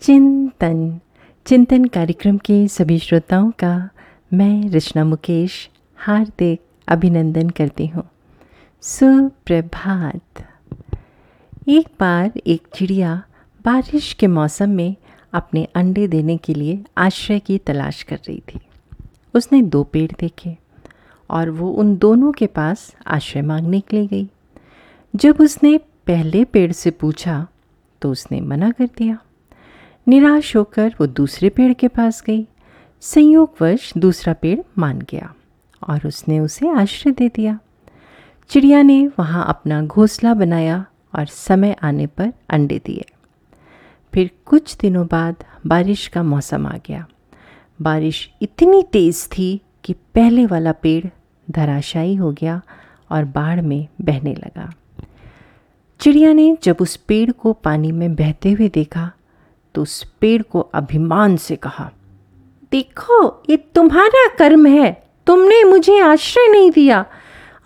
चिंतन। चिंतन कार्यक्रम के सभी श्रोताओं का मैं रचना मुकेश हार्दिक अभिनंदन करती हूँ। सुप्रभात। एक बार एक चिड़िया बारिश के मौसम में अपने अंडे देने के लिए आश्रय की तलाश कर रही थी। उसने दो पेड़ देखे और वो उन दोनों के पास आश्रय मांगने के लिए गई। जब उसने पहले पेड़ से पूछा तो उसने मना कर दिया। निराश होकर वो दूसरे पेड़ के पास गई। संयोगवश दूसरा पेड़ मान गया और उसने उसे आश्रय दे दिया। चिड़िया ने वहाँ अपना घोंसला बनाया और समय आने पर अंडे दिए। फिर कुछ दिनों बाद बारिश का मौसम आ गया। बारिश इतनी तेज़ थी कि पहले वाला पेड़ धराशायी हो गया और बाढ़ में बहने लगा। चिड़िया ने जब उस पेड़ को पानी में बहते हुए देखा तो उस पेड़ को अभिमान से कहा, देखो, ये तुम्हारा कर्म है। तुमने मुझे आश्रय नहीं दिया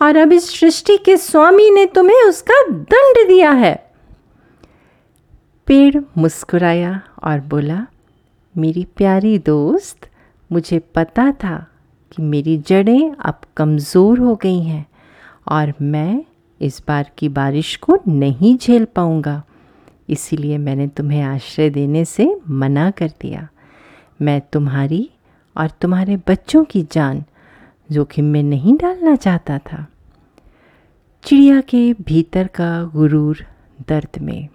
और अब इस सृष्टि के स्वामी ने तुम्हें उसका दंड दिया है। पेड़ मुस्कुराया और बोला, मेरी प्यारी दोस्त, मुझे पता था कि मेरी जड़ें अब कमज़ोर हो गई हैं और मैं इस बार की बारिश को नहीं झेल पाऊँगा। इसीलिए मैंने तुम्हें आश्रय देने से मना कर दिया। मैं तुम्हारी और तुम्हारे बच्चों की जान जोखिम में नहीं डालना चाहता था। चिड़िया के भीतर का गुरूर दर्द में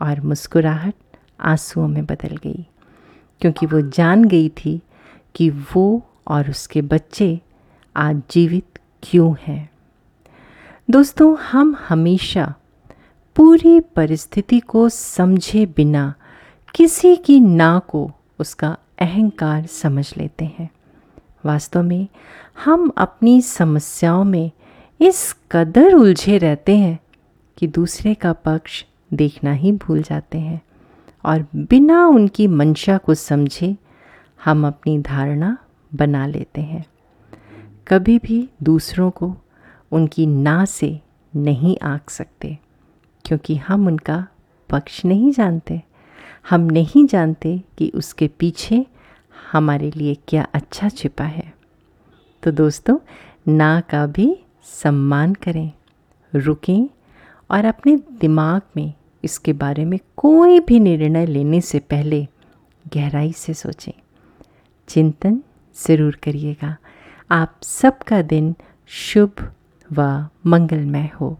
और मुस्कुराहट आंसुओं में बदल गई, क्योंकि वो जान गई थी कि वो और उसके बच्चे आज जीवित क्यों हैं। दोस्तों, हम हमेशा पूरी परिस्थिति को समझे बिना किसी की ना को उसका अहंकार समझ लेते हैं। वास्तव में हम अपनी समस्याओं में इस कदर उलझे रहते हैं कि दूसरे का पक्ष देखना ही भूल जाते हैं और बिना उनकी मंशा को समझे हम अपनी धारणा बना लेते हैं। कभी भी दूसरों को उनकी ना से नहीं आंक सकते। क्योंकि हम उनका पक्ष नहीं जानते। हम नहीं जानते कि उसके पीछे हमारे लिए क्या अच्छा छिपा है। तो दोस्तों, ना का भी सम्मान करें, रुकें और अपने दिमाग में इसके बारे में कोई भी निर्णय लेने से पहले गहराई से सोचें। चिंतन ज़रूर करिएगा। आप सबका दिन शुभ व मंगलमय हो।